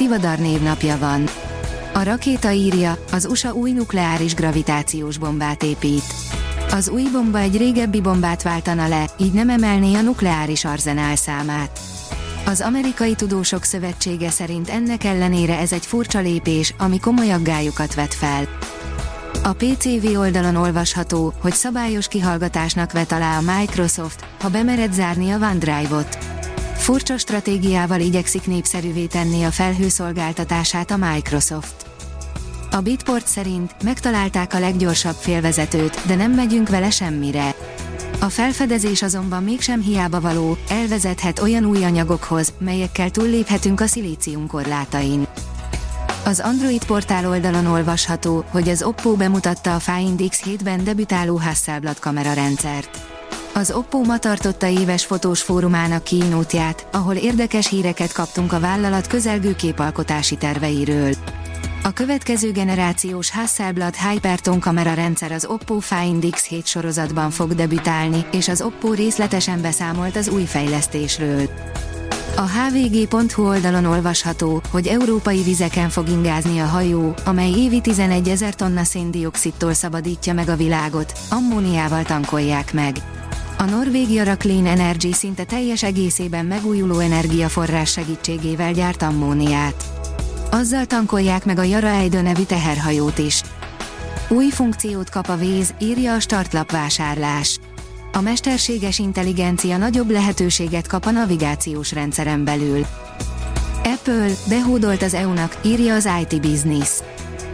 Tivadar névnapja van. A rakéta írja, az USA új nukleáris gravitációs bombát épít. Az új bomba egy régebbi bombát váltana le, így nem emelné a nukleáris arzenál számát. Az amerikai tudósok szövetsége szerint ennek ellenére ez egy furcsa lépés, ami komoly aggályokat vet fel. A PCV oldalon olvasható, hogy szabályos kihallgatásnak vet alá a Microsoft, ha bemered zárni a OneDrive-ot. Furcsa stratégiával igyekszik népszerűvé tenni a felhőszolgáltatását a Microsoft. A Bitport szerint megtalálták a leggyorsabb félvezetőt, de nem megyünk vele semmire. A felfedezés azonban mégsem hiába való, elvezethet olyan új anyagokhoz, melyekkel túlléphetünk a szilícium korlátain. Az Android portál oldalon olvasható, hogy az Oppo bemutatta a Find X7-ben debütáló Hasselblad kamerarendszert. Az Oppo ma tartotta éves fotós fórumának kínótját, ahol érdekes híreket kaptunk a vállalat közelgő képalkotási terveiről. A következő generációs Hasselblad Hyperton kamera rendszer az Oppo Find X7 sorozatban fog debütálni, és az Oppo részletesen beszámolt az új fejlesztésről. A hvg.hu oldalon olvasható, hogy európai vizeken fog ingázni a hajó, amely évi 11 ezer tonna széndiokszidtól szabadítja meg a világot, ammóniával tankolják meg. A Norvégia Clean Energy szinte teljes egészében megújuló energiaforrás segítségével gyárt ammóniát. Azzal tankolják meg a Jara Eidő nevű teherhajót is. Új funkciót kap a víz, írja a startlap vásárlás. A mesterséges intelligencia nagyobb lehetőséget kap a navigációs rendszeren belül. Apple behódolt az EU-nak, írja az IT Business.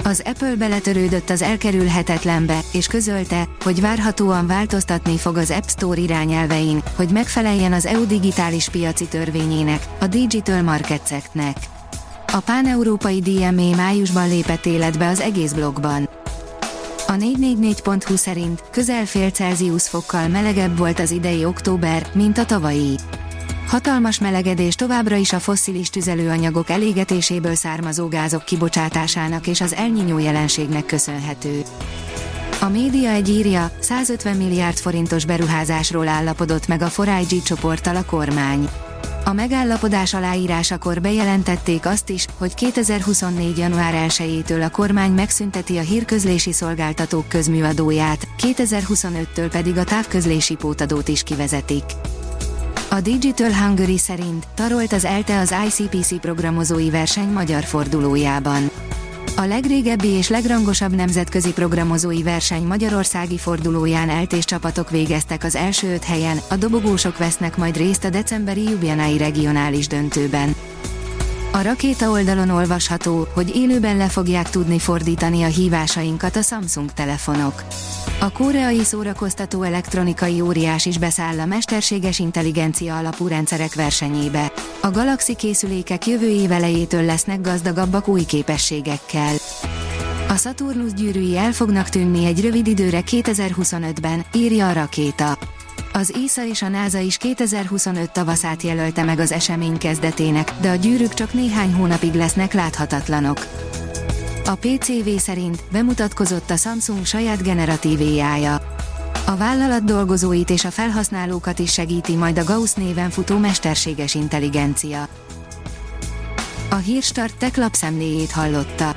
Az Apple beletörődött az elkerülhetetlenbe, és közölte, hogy várhatóan változtatni fog az App Store irányelvein, hogy megfeleljen az EU digitális piaci törvényének, a Digital Markets Act-nek. A pán-európai DMA májusban lépett életbe az egész blogban. A 444.hu szerint közel fél Celsius fokkal melegebb volt az idei október, mint a tavalyi. Hatalmas melegedés továbbra is a fosszilis tüzelőanyagok elégetéséből származó gázok kibocsátásának és az elnyinyó jelenségnek köszönhető. A média egy írja, 150 milliárd forintos beruházásról állapodott meg a 4 csoporttal a kormány. A megállapodás aláírásakor bejelentették azt is, hogy 2024. január 1-től a kormány megszünteti a hírközlési szolgáltatók közműadóját, 2025-től pedig a távközlési pótadót is kivezetik. A Digital Hungary szerint tarolt az ELTE az ICPC programozói verseny magyar fordulójában. A legrégebbi és legrangosabb nemzetközi programozói verseny magyarországi fordulóján eltés csapatok végeztek az első öt helyen, a dobogósok vesznek majd részt a decemberi Ljubljanai regionális döntőben. A rakéta oldalon olvasható, hogy élőben le fogják tudni fordítani a hívásainkat a Samsung telefonok. A koreai szórakoztató elektronikai óriás is beszáll a mesterséges intelligencia alapú rendszerek versenyébe. A Galaxy készülékek jövő év elejétől lesznek gazdagabbak új képességekkel. A Saturnus gyűrűi el fognak tűnni egy rövid időre 2025-ben, írja a rakéta. Az ESA és a NASA is 2025 tavaszát jelölte meg az esemény kezdetének, de a gyűrűk csak néhány hónapig lesznek láthatatlanok. A PCV szerint bemutatkozott a Samsung saját generatív AI-ja. A vállalat dolgozóit és a felhasználókat is segíti majd a Gauss néven futó mesterséges intelligencia. A Hírstart tech lapszemléjét hallotta.